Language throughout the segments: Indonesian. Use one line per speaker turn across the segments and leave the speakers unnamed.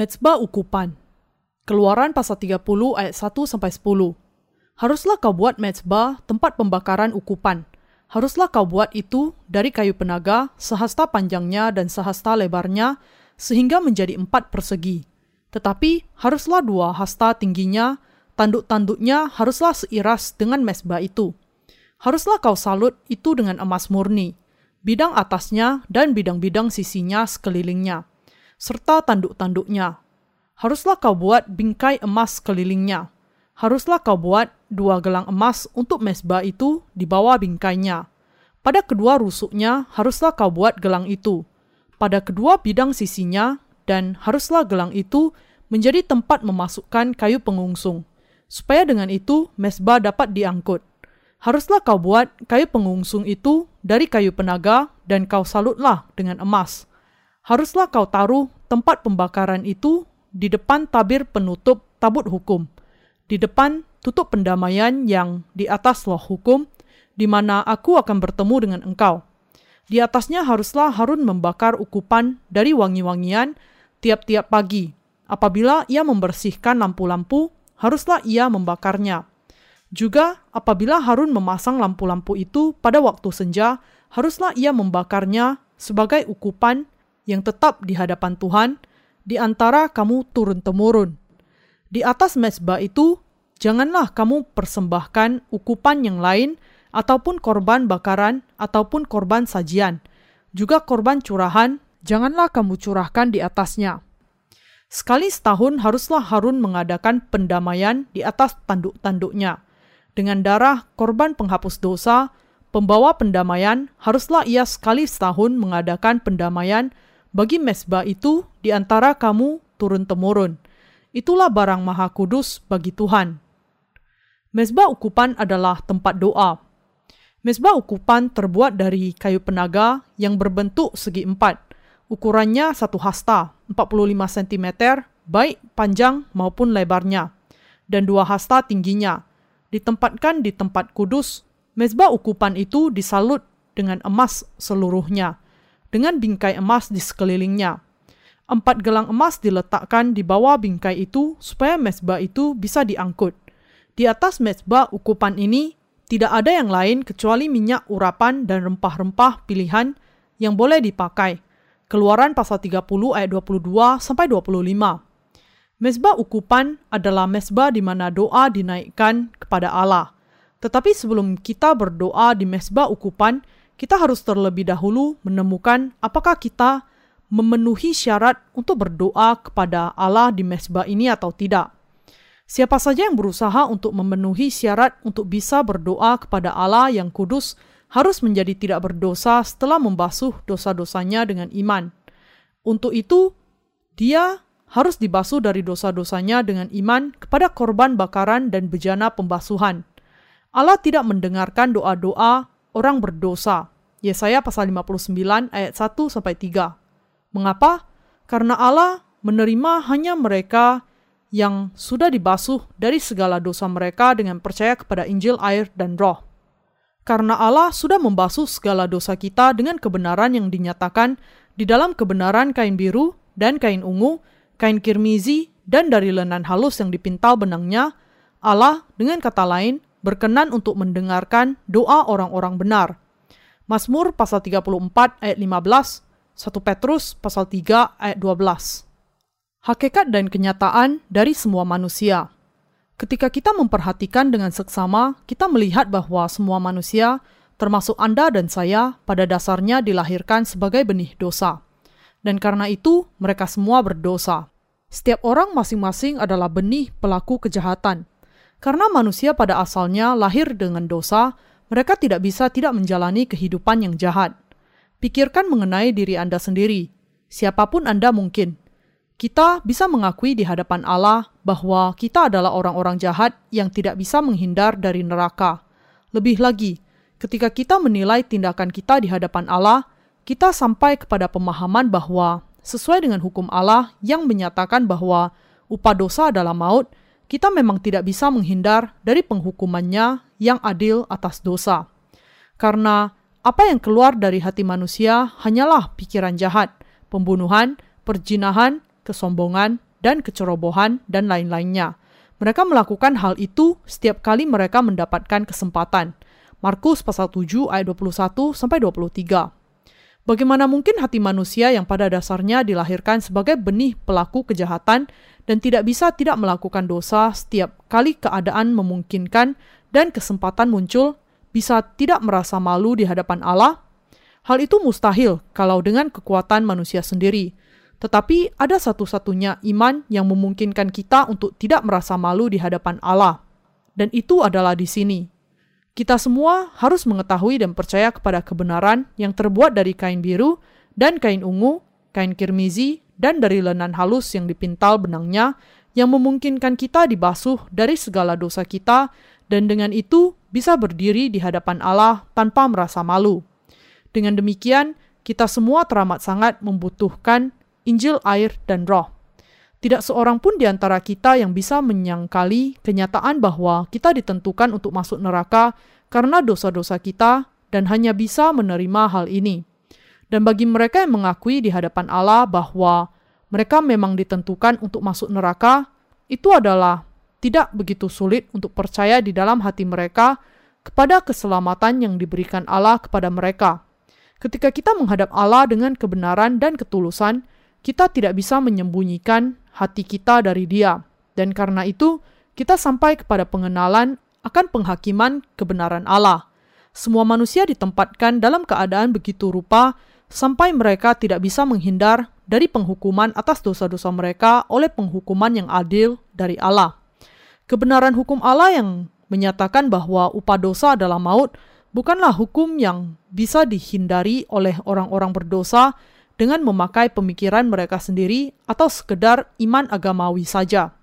Mezbah ukupan. Keluaran pasal 30 ayat 1 sampai 10. Haruslah kau buat mezbah tempat pembakaran ukupan. Haruslah kau buat itu dari kayu penaga, sehasta panjangnya dan sehasta lebarnya, sehingga menjadi empat persegi. Tetapi haruslah dua hasta tingginya, tanduk-tanduknya haruslah seiras dengan mezbah itu. Haruslah kau salut itu dengan emas murni, bidang atasnya dan bidang-bidang sisinya sekelilingnya serta tanduk-tanduknya. Haruslah kau buat bingkai emas kelilingnya. Haruslah kau buat dua gelang emas untuk mesbah itu di bawah bingkainya. Pada kedua rusuknya haruslah kau buat gelang itu. Pada kedua bidang sisinya dan haruslah gelang itu menjadi tempat memasukkan kayu pengungsung. Supaya dengan itu mesbah dapat diangkut. Haruslah kau buat kayu pengungsung itu dari kayu penaga dan kau salutlah dengan emas haruslah kau taruh tempat pembakaran itu di depan tabir penutup tabut hukum, di depan tutup pendamaian yang di atas loh hukum, di mana aku akan bertemu dengan engkau. Di atasnya haruslah Harun membakar ukupan dari wangi-wangian tiap-tiap pagi. Apabila ia membersihkan lampu-lampu, haruslah ia membakarnya. Juga apabila Harun memasang lampu-lampu itu pada waktu senja, haruslah ia membakarnya sebagai ukupan yang tetap di hadapan Tuhan di antara kamu turun-temurun. Di atas mesbah itu, janganlah kamu persembahkan ukupan yang lain ataupun korban bakaran ataupun korban sajian. Juga korban curahan, janganlah kamu curahkan di atasnya. Sekali setahun haruslah Harun mengadakan pendamaian di atas tanduk-tanduknya. Dengan darah korban penghapus dosa, pembawa pendamaian haruslah ia sekali setahun mengadakan pendamaian bagi mesbah itu di antara kamu turun-temurun. Itulah barang maha kudus bagi Tuhan. Mesbah ukupan adalah tempat doa. Mesbah ukupan terbuat dari kayu penaga yang berbentuk segi empat. Ukurannya satu hasta, 45 cm, baik panjang maupun lebarnya, dan dua hasta tingginya. Ditempatkan di tempat kudus, mesbah ukupan itu disalut dengan emas seluruhnya dengan bingkai emas di sekelilingnya. Empat gelang emas diletakkan di bawah bingkai itu supaya mesbah itu bisa diangkut. Di atas mesbah ukupan ini tidak ada yang lain kecuali minyak urapan dan rempah-rempah pilihan yang boleh dipakai. Keluaran pasal 30 ayat 22 sampai 25. Mesbah ukupan adalah mesbah di mana doa dinaikkan kepada Allah. Tetapi sebelum kita berdoa di mesbah ukupan, kita harus terlebih dahulu menemukan apakah kita memenuhi syarat untuk berdoa kepada Allah di mesbah ini atau tidak. Siapa saja yang berusaha untuk memenuhi syarat untuk bisa berdoa kepada Allah yang kudus harus menjadi tidak berdosa setelah membasuh dosa-dosanya dengan iman. Untuk itu, dia harus dibasuh dari dosa-dosanya dengan iman kepada korban bakaran dan bejana pembasuhan. Allah tidak mendengarkan doa-doa orang berdosa. Yesaya pasal 59 ayat 1 sampai 3. Mengapa? Karena Allah menerima hanya mereka yang sudah dibasuh dari segala dosa mereka dengan percaya kepada Injil, air, dan roh. Karena Allah sudah membasuh segala dosa kita dengan kebenaran yang dinyatakan di dalam kebenaran kain biru dan kain ungu, kain kirmizi, dan dari lenan halus yang dipintal benangnya, Allah dengan kata lain berkenan untuk mendengarkan doa orang-orang benar. Mazmur pasal 34 ayat 15, 1 Petrus pasal 3 ayat 12. Hakikat dan kenyataan dari semua manusia. Ketika kita memperhatikan dengan seksama, kita melihat bahwa semua manusia, termasuk Anda dan saya, pada dasarnya dilahirkan sebagai benih dosa. Dan karena itu, mereka semua berdosa. Setiap orang masing-masing adalah benih pelaku kejahatan. Karena manusia pada asalnya lahir dengan dosa, mereka tidak bisa tidak menjalani kehidupan yang jahat. Pikirkan mengenai diri Anda sendiri. Siapa pun Anda mungkin. Kita bisa mengakui di hadapan Allah bahwa kita adalah orang-orang jahat yang tidak bisa menghindar dari neraka. Lebih lagi, ketika kita menilai tindakan kita di hadapan Allah, kita sampai kepada pemahaman bahwa sesuai dengan hukum Allah yang menyatakan bahwa upah dosa adalah maut, kita memang tidak bisa menghindar dari penghukumannya yang adil atas dosa. Karena apa yang keluar dari hati manusia hanyalah pikiran jahat, pembunuhan, perjinahan, kesombongan, dan kecerobohan, dan lain-lainnya. Mereka melakukan hal itu setiap kali mereka mendapatkan kesempatan. Markus pasal 7 ayat 21 sampai 23. Bagaimana mungkin hati manusia yang pada dasarnya dilahirkan sebagai benih pelaku kejahatan dan tidak bisa tidak melakukan dosa setiap kali keadaan memungkinkan dan kesempatan muncul, bisa tidak merasa malu di hadapan Allah? Hal itu mustahil kalau dengan kekuatan manusia sendiri. Tetapi ada satu-satunya iman yang memungkinkan kita untuk tidak merasa malu di hadapan Allah. Dan itu adalah di sini, kita semua harus mengetahui dan percaya kepada kebenaran yang terbuat dari kain biru dan kain ungu, kain kirmizi, dan dari lenan halus yang dipintal benangnya yang memungkinkan kita dibasuh dari segala dosa kita dan dengan itu bisa berdiri di hadapan Allah tanpa merasa malu. Dengan demikian, kita semua teramat sangat membutuhkan Injil air dan roh. Tidak seorang pun di antara kita yang bisa menyangkali kenyataan bahwa kita ditentukan untuk masuk neraka karena dosa-dosa kita dan hanya bisa menerima hal ini. Dan bagi mereka yang mengakui di hadapan Allah bahwa mereka memang ditentukan untuk masuk neraka, itu adalah tidak begitu sulit untuk percaya di dalam hati mereka kepada keselamatan yang diberikan Allah kepada mereka. Ketika kita menghadap Allah dengan kebenaran dan ketulusan, kita tidak bisa menyembunyikan hati kita dari Dia, dan karena itu kita sampai kepada pengenalan akan penghakiman kebenaran Allah. Semua manusia ditempatkan dalam keadaan begitu rupa sampai mereka tidak bisa menghindar dari penghukuman atas dosa-dosa mereka oleh penghukuman yang adil dari Allah. Kebenaran hukum Allah yang menyatakan bahwa upah dosa adalah maut bukanlah hukum yang bisa dihindari oleh orang-orang berdosa dengan memakai pemikiran mereka sendiri atau sekedar iman agamawi saja.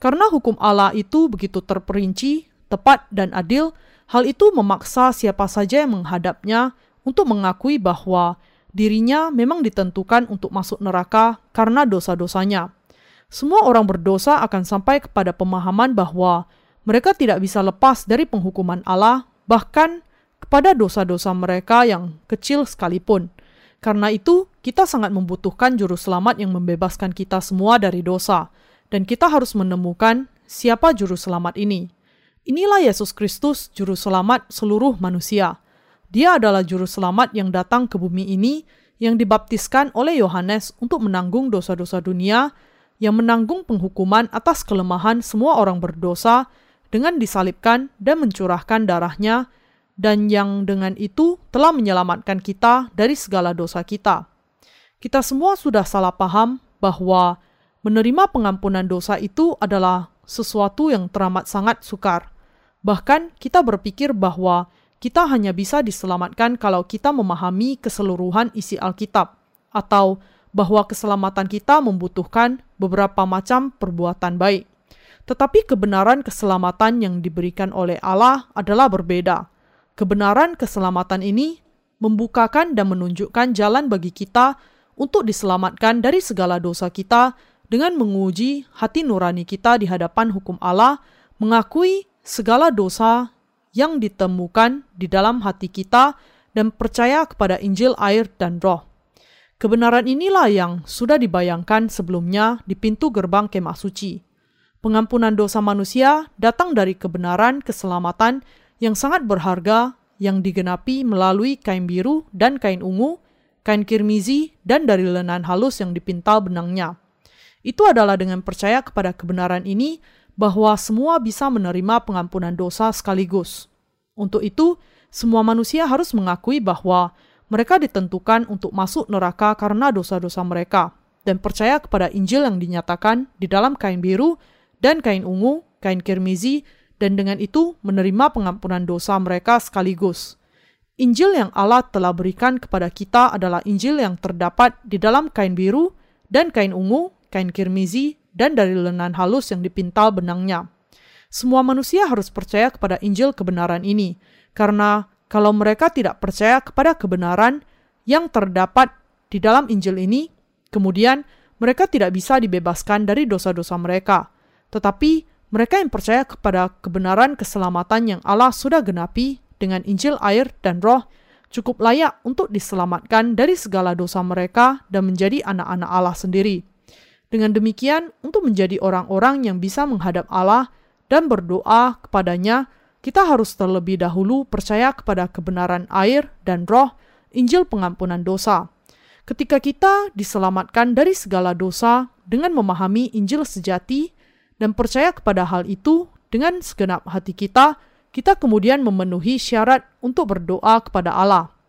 Karena hukum Allah itu begitu terperinci, tepat, dan adil, hal itu memaksa siapa saja yang menghadapnya untuk mengakui bahwa dirinya memang ditentukan untuk masuk neraka karena dosa-dosanya. Semua orang berdosa akan sampai kepada pemahaman bahwa mereka tidak bisa lepas dari penghukuman Allah, bahkan kepada dosa-dosa mereka yang kecil sekalipun. Karena itu, kita sangat membutuhkan juru selamat yang membebaskan kita semua dari dosa, dan kita harus menemukan siapa juru selamat ini. Inilah Yesus Kristus, juru selamat seluruh manusia. Dia adalah juru selamat yang datang ke bumi ini yang dibaptiskan oleh Yohanes untuk menanggung dosa-dosa dunia, yang menanggung penghukuman atas kelemahan semua orang berdosa dengan disalibkan dan mencurahkan darahnya dan yang dengan itu telah menyelamatkan kita dari segala dosa kita. Kita semua sudah salah paham bahwa menerima pengampunan dosa itu adalah sesuatu yang teramat sangat sukar. Bahkan kita berpikir bahwa kita hanya bisa diselamatkan kalau kita memahami keseluruhan isi Alkitab, atau bahwa keselamatan kita membutuhkan beberapa macam perbuatan baik. Tetapi kebenaran keselamatan yang diberikan oleh Allah adalah berbeda Kebenaran keselamatan ini membukakan dan menunjukkan jalan bagi kita untuk diselamatkan dari segala dosa kita dengan menguji hati nurani kita di hadapan hukum Allah, mengakui segala dosa yang ditemukan di dalam hati kita dan percaya kepada Injil air dan roh. Kebenaran inilah yang sudah dibayangkan sebelumnya di pintu gerbang kemah suci. Pengampunan dosa manusia datang dari kebenaran keselamatan yang sangat berharga yang digenapi melalui kain biru dan kain ungu, kain kirmizi, dan dari lenan halus yang dipintal benangnya. Itu adalah dengan percaya kepada kebenaran ini bahwa semua bisa menerima pengampunan dosa sekaligus. Untuk itu, semua manusia harus mengakui bahwa mereka ditentukan untuk masuk neraka karena dosa-dosa mereka, dan percaya kepada Injil yang dinyatakan di dalam kain biru dan kain ungu, kain kirmizi, dan dengan itu menerima pengampunan dosa mereka sekaligus. Injil yang Allah telah berikan kepada kita adalah Injil yang terdapat di dalam kain biru dan kain ungu, kain kirmizi, dan dari lenan halus yang dipintal benangnya. Semua manusia harus percaya kepada Injil kebenaran ini, karena kalau mereka tidak percaya kepada kebenaran yang terdapat di dalam Injil ini, kemudian mereka tidak bisa dibebaskan dari dosa-dosa mereka. Tetapi mereka yang percaya kepada kebenaran keselamatan yang Allah sudah genapi dengan Injil air dan roh cukup layak untuk diselamatkan dari segala dosa mereka dan menjadi anak-anak Allah sendiri. Dengan demikian, untuk menjadi orang-orang yang bisa menghadap Allah dan berdoa kepadanya, kita harus terlebih dahulu percaya kepada kebenaran air dan roh, Injil pengampunan dosa. Ketika kita diselamatkan dari segala dosa dengan memahami Injil sejati dan percaya kepada hal itu dengan segenap hati kita, kita kemudian memenuhi syarat untuk berdoa kepada Allah.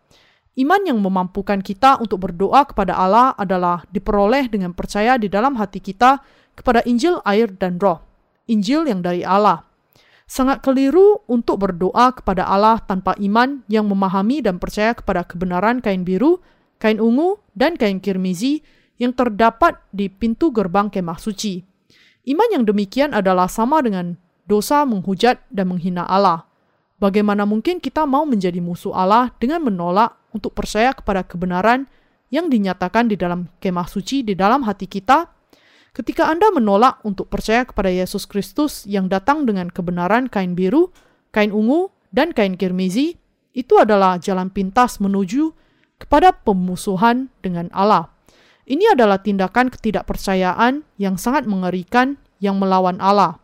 Iman yang memampukan kita untuk berdoa kepada Allah adalah diperoleh dengan percaya di dalam hati kita kepada Injil air dan roh, Injil yang dari Allah. Sangat keliru untuk berdoa kepada Allah tanpa iman yang memahami dan percaya kepada kebenaran kain biru, kain ungu, dan kain kirmizi yang terdapat di pintu gerbang kemah suci. Iman yang demikian adalah sama dengan dosa menghujat dan menghina Allah. Bagaimana mungkin kita mau menjadi musuh Allah dengan menolak untuk percaya kepada kebenaran yang dinyatakan di dalam kemah suci di dalam hati kita, ketika Anda menolak untuk percaya kepada Yesus Kristus yang datang dengan kebenaran kain biru, kain ungu, dan kain kirmizi, itu adalah jalan pintas menuju kepada pemusuhan dengan Allah. Ini adalah tindakan ketidakpercayaan yang sangat mengerikan yang melawan Allah.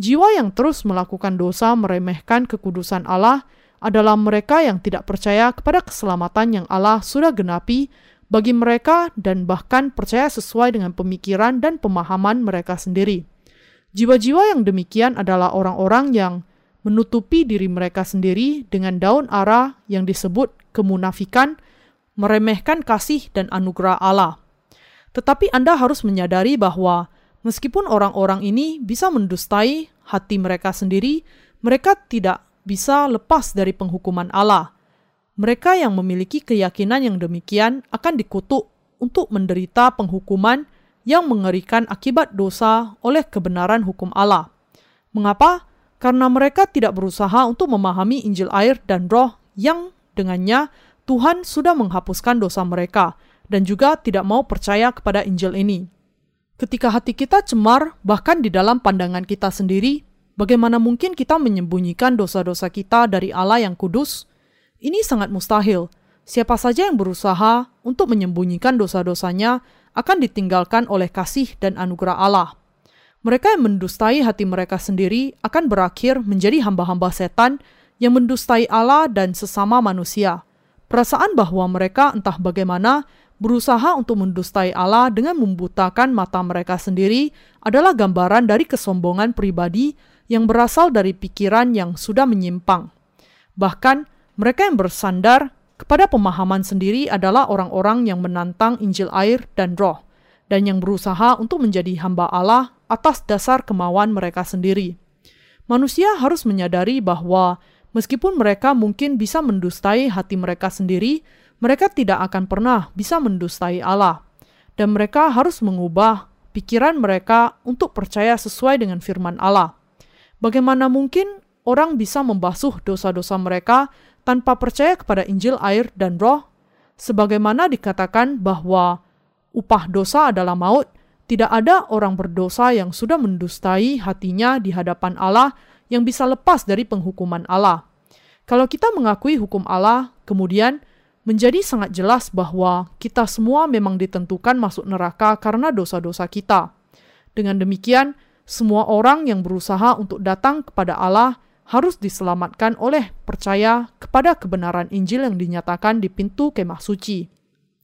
Jiwa yang terus melakukan dosa meremehkan kekudusan Allah adalah mereka yang tidak percaya kepada keselamatan yang Allah sudah genapi bagi mereka dan bahkan percaya sesuai dengan pemikiran dan pemahaman mereka sendiri. Jiwa-jiwa yang demikian adalah orang-orang yang menutupi diri mereka sendiri dengan daun ara yang disebut kemunafikan, meremehkan kasih dan anugerah Allah. Tetapi Anda harus menyadari bahwa meskipun orang-orang ini bisa mendustai hati mereka sendiri, mereka tidak bisa lepas dari penghukuman Allah. Mereka yang memiliki keyakinan yang demikian akan dikutuk untuk menderita penghukuman yang mengerikan akibat dosa oleh kebenaran hukum Allah. Mengapa? Karena mereka tidak berusaha untuk memahami Injil air dan roh yang dengannya Tuhan sudah menghapuskan dosa mereka dan juga tidak mau percaya kepada Injil ini. Ketika hati kita cemar, bahkan di dalam pandangan kita sendiri, Bagaimana mungkin kita menyembunyikan dosa-dosa kita dari Allah yang kudus? Ini sangat mustahil. Siapa saja yang berusaha untuk menyembunyikan dosa-dosanya akan ditinggalkan oleh kasih dan anugerah Allah. Mereka yang mendustai hati mereka sendiri akan berakhir menjadi hamba-hamba setan yang mendustai Allah dan sesama manusia. Perasaan bahwa mereka entah bagaimana berusaha untuk mendustai Allah dengan membutakan mata mereka sendiri adalah gambaran dari kesombongan pribadi yang berasal dari pikiran yang sudah menyimpang. Bahkan, mereka yang bersandar kepada pemahaman sendiri adalah orang-orang yang menantang Injil air dan roh, dan yang berusaha untuk menjadi hamba Allah atas dasar kemauan mereka sendiri. Manusia harus menyadari bahwa meskipun mereka mungkin bisa mendustai hati mereka sendiri, mereka tidak akan pernah bisa mendustai Allah. Dan mereka harus mengubah pikiran mereka untuk percaya sesuai dengan firman Allah. Bagaimana mungkin orang bisa membasuh dosa-dosa mereka tanpa percaya kepada Injil air dan roh? Sebagaimana dikatakan bahwa upah dosa adalah maut, tidak ada orang berdosa yang sudah mendustai hatinya di hadapan Allah yang bisa lepas dari penghukuman Allah. Kalau kita mengakui hukum Allah, kemudian menjadi sangat jelas bahwa kita semua memang ditentukan masuk neraka karena dosa-dosa kita. Dengan demikian, semua orang yang berusaha untuk datang kepada Allah harus diselamatkan oleh percaya kepada kebenaran Injil yang dinyatakan di pintu kemah suci.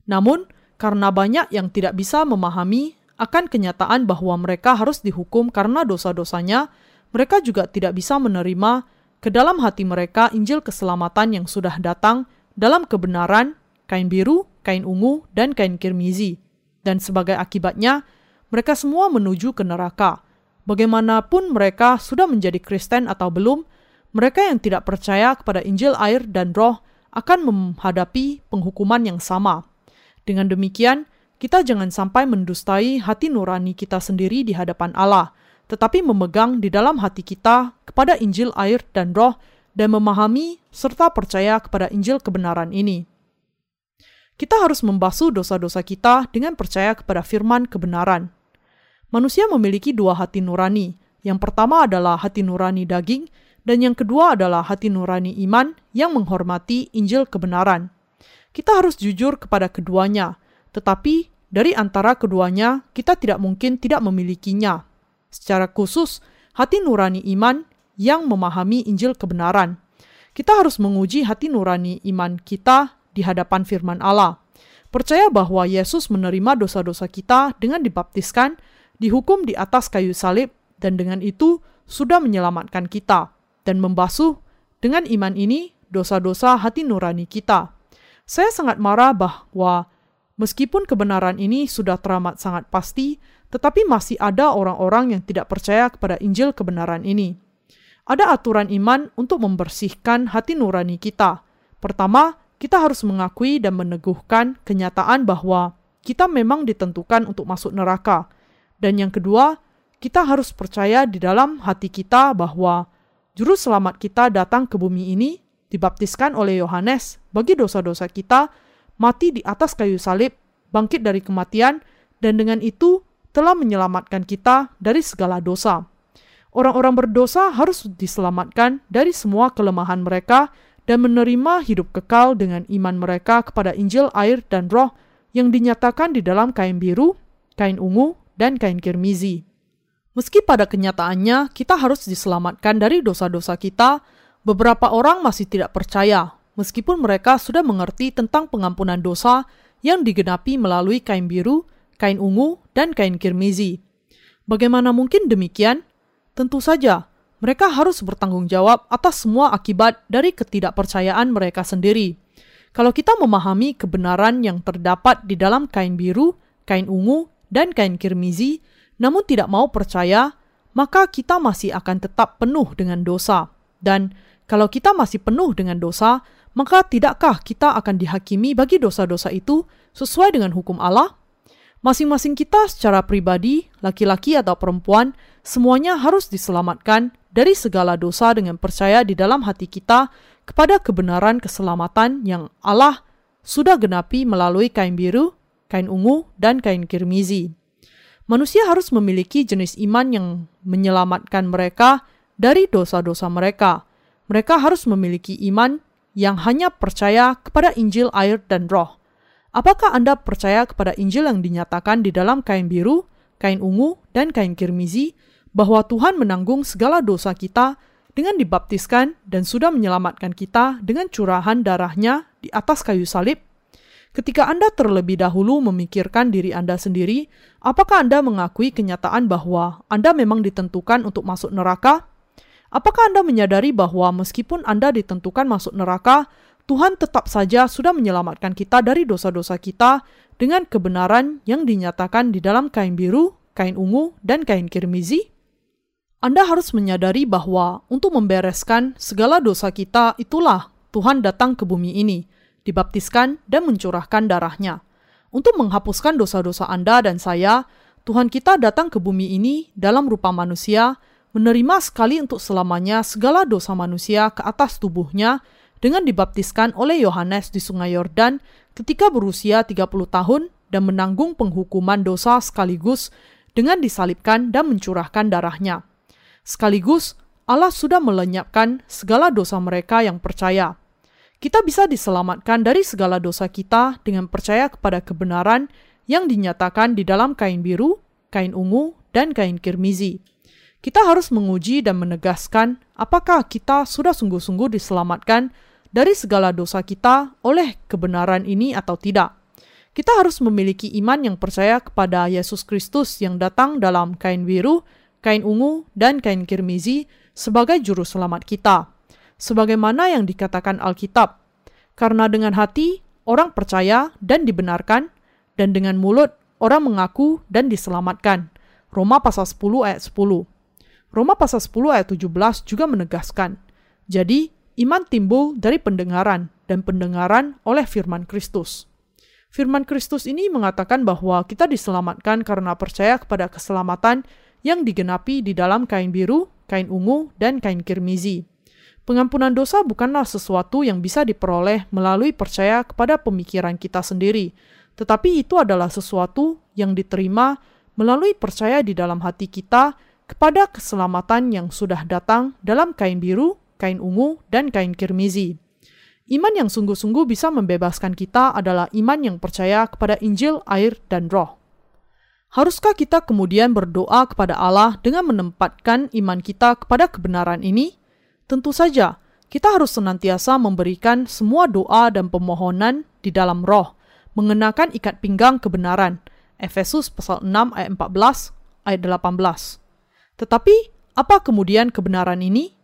Namun, karena banyak yang tidak bisa memahami akan kenyataan bahwa mereka harus dihukum karena dosa-dosanya, mereka juga tidak bisa menerima ke dalam hati mereka Injil keselamatan yang sudah datang dalam kebenaran, kain biru, kain ungu, dan kain kirmizi. Dan sebagai akibatnya, mereka semua menuju ke neraka Bagaimanapun mereka sudah menjadi Kristen atau belum, mereka yang tidak percaya kepada Injil air dan roh akan menghadapi penghukuman yang sama. Dengan demikian, kita jangan sampai mendustai hati nurani kita sendiri di hadapan Allah, tetapi memegang di dalam hati kita kepada Injil air dan roh dan memahami serta percaya kepada Injil kebenaran ini. Kita harus membasuh dosa-dosa kita dengan percaya kepada firman kebenaran. Manusia memiliki dua hati nurani. Yang pertama adalah hati nurani daging, dan yang kedua adalah hati nurani iman yang menghormati Injil kebenaran. Kita harus jujur kepada keduanya, tetapi dari antara keduanya kita tidak mungkin tidak memilikinya. Secara khusus, hati nurani iman yang memahami Injil kebenaran. Kita harus menguji hati nurani iman kita di hadapan firman Allah. Percaya bahwa Yesus menerima dosa-dosa kita dengan dibaptiskan, dihukum di atas kayu salib, dan dengan itu sudah menyelamatkan kita, dan membasuh dengan iman ini dosa-dosa hati nurani kita. Saya sangat marah bahwa meskipun kebenaran ini sudah teramat sangat pasti, tetapi masih ada orang-orang yang tidak percaya kepada Injil kebenaran ini. Ada aturan iman untuk membersihkan hati nurani kita. Pertama, kita harus mengakui dan meneguhkan kenyataan bahwa kita memang ditentukan untuk masuk neraka. Dan yang kedua, kita harus percaya di dalam hati kita bahwa Juru selamat kita datang ke bumi ini, dibaptiskan oleh Yohanes bagi dosa-dosa kita, mati di atas kayu salib, bangkit dari kematian, dan dengan itu telah menyelamatkan kita dari segala dosa. Orang-orang berdosa harus diselamatkan dari semua kelemahan mereka dan menerima hidup kekal dengan iman mereka kepada Injil, air, dan roh yang dinyatakan di dalam kain biru, kain ungu, dan kain kirmizi. Meski pada kenyataannya kita harus diselamatkan dari dosa-dosa kita, beberapa orang masih tidak percaya, meskipun mereka sudah mengerti tentang pengampunan dosa yang digenapi melalui kain biru, kain ungu, dan kain kirmizi. Bagaimana mungkin demikian? Tentu saja, mereka harus bertanggung jawab atas semua akibat dari ketidakpercayaan mereka sendiri. Kalau kita memahami kebenaran yang terdapat di dalam kain biru, kain ungu, dan kain kirmizi, namun tidak mau percaya, maka kita masih akan tetap penuh dengan dosa. Dan kalau kita masih penuh dengan dosa, maka tidakkah kita akan dihakimi bagi dosa-dosa itu sesuai dengan hukum Allah? Masing-masing kita secara pribadi, laki-laki atau perempuan, semuanya harus diselamatkan dari segala dosa dengan percaya di dalam hati kita kepada kebenaran keselamatan yang Allah sudah genapi melalui kain biru, kain ungu, dan kain kirmizi. Manusia harus memiliki jenis iman yang menyelamatkan mereka dari dosa-dosa mereka. Mereka harus memiliki iman yang hanya percaya kepada Injil, air, dan Roh. Apakah Anda percaya kepada Injil yang dinyatakan di dalam kain biru, kain ungu, dan kain kirmizi, bahwa Tuhan menanggung segala dosa kita dengan dibaptiskan dan sudah menyelamatkan kita dengan curahan darahnya di atas kayu salib? Ketika Anda terlebih dahulu memikirkan diri Anda sendiri, apakah Anda mengakui kenyataan bahwa Anda memang ditentukan untuk masuk neraka? Apakah Anda menyadari bahwa meskipun Anda ditentukan masuk neraka, Tuhan tetap saja sudah menyelamatkan kita dari dosa-dosa kita dengan kebenaran yang dinyatakan di dalam kain biru, kain ungu, dan kain kirmizi? Anda harus menyadari bahwa untuk membereskan segala dosa kita itulah Tuhan datang ke bumi ini dibaptiskan, dan mencurahkan darahnya. Untuk menghapuskan dosa-dosa Anda dan saya, Tuhan kita datang ke bumi ini dalam rupa manusia, menerima sekali untuk selamanya segala dosa manusia ke atas tubuhnya dengan dibaptiskan oleh Yohanes di sungai Yordan ketika berusia 30 tahun dan menanggung penghukuman dosa sekaligus dengan disalibkan dan mencurahkan darahnya. Sekaligus, Allah sudah melenyapkan segala dosa mereka yang percaya. Kita bisa diselamatkan dari segala dosa kita dengan percaya kepada kebenaran yang dinyatakan di dalam kain biru, kain ungu, dan kain kirmizi. Kita harus menguji dan menegaskan apakah kita sudah sungguh-sungguh diselamatkan dari segala dosa kita oleh kebenaran ini atau tidak. Kita harus memiliki iman yang percaya kepada Yesus Kristus yang datang dalam kain biru, kain ungu, dan kain kirmizi sebagai juru selamat kita sebagaimana yang dikatakan Alkitab. Karena dengan hati orang percaya dan dibenarkan, dan dengan mulut orang mengaku dan diselamatkan. Roma pasal 10 ayat 10. Roma pasal 10 ayat 17 juga menegaskan, jadi iman timbul dari pendengaran dan pendengaran oleh firman Kristus. Firman Kristus ini mengatakan bahwa kita diselamatkan karena percaya kepada keselamatan yang digenapi di dalam kain biru, kain ungu, dan kain kirmizi. Pengampunan dosa bukanlah sesuatu yang bisa diperoleh melalui percaya kepada pemikiran kita sendiri, tetapi itu adalah sesuatu yang diterima melalui percaya di dalam hati kita kepada keselamatan yang sudah datang dalam kain biru, kain ungu, dan kain kirmizi. Iman yang sungguh-sungguh bisa membebaskan kita adalah iman yang percaya kepada Injil, air, dan Roh. Haruskah kita kemudian berdoa kepada Allah dengan menempatkan iman kita kepada kebenaran ini? Tentu saja, kita harus senantiasa memberikan semua doa dan pemohonan di dalam roh, mengenakan ikat pinggang kebenaran. Efesus pasal 6 ayat 14 ayat 18. Tetapi, apa kemudian kebenaran ini?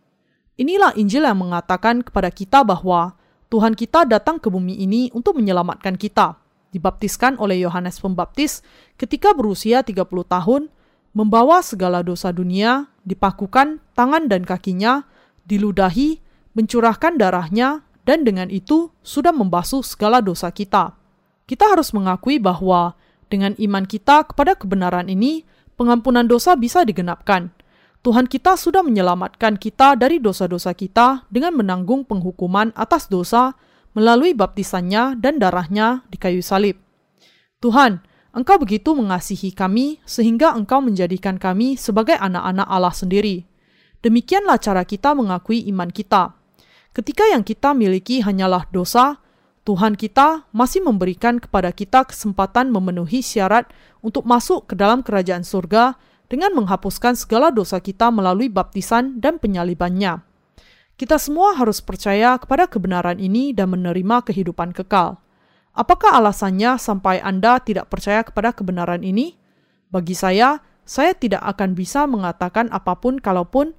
Inilah Injil yang mengatakan kepada kita bahwa Tuhan kita datang ke bumi ini untuk menyelamatkan kita. Dibaptiskan oleh Yohanes Pembaptis ketika berusia 30 tahun, membawa segala dosa dunia, dipakukan tangan dan kakinya, diludahi, mencurahkan darahnya, dan dengan itu sudah membasuh segala dosa kita. Kita harus mengakui bahwa dengan iman kita kepada kebenaran ini, pengampunan dosa bisa digenapkan. Tuhan kita sudah menyelamatkan kita dari dosa-dosa kita dengan menanggung penghukuman atas dosa melalui baptisannya dan darahnya di kayu salib. Tuhan, Engkau begitu mengasihi kami sehingga Engkau menjadikan kami sebagai anak-anak Allah sendiri. Demikianlah cara kita mengakui iman kita. Ketika yang kita miliki hanyalah dosa, Tuhan kita masih memberikan kepada kita kesempatan memenuhi syarat untuk masuk ke dalam kerajaan surga dengan menghapuskan segala dosa kita melalui baptisan dan penyalibannya. Kita semua harus percaya kepada kebenaran ini dan menerima kehidupan kekal. Apakah alasannya sampai Anda tidak percaya kepada kebenaran ini? Bagi saya, saya tidak akan bisa mengatakan apa pun kalaupun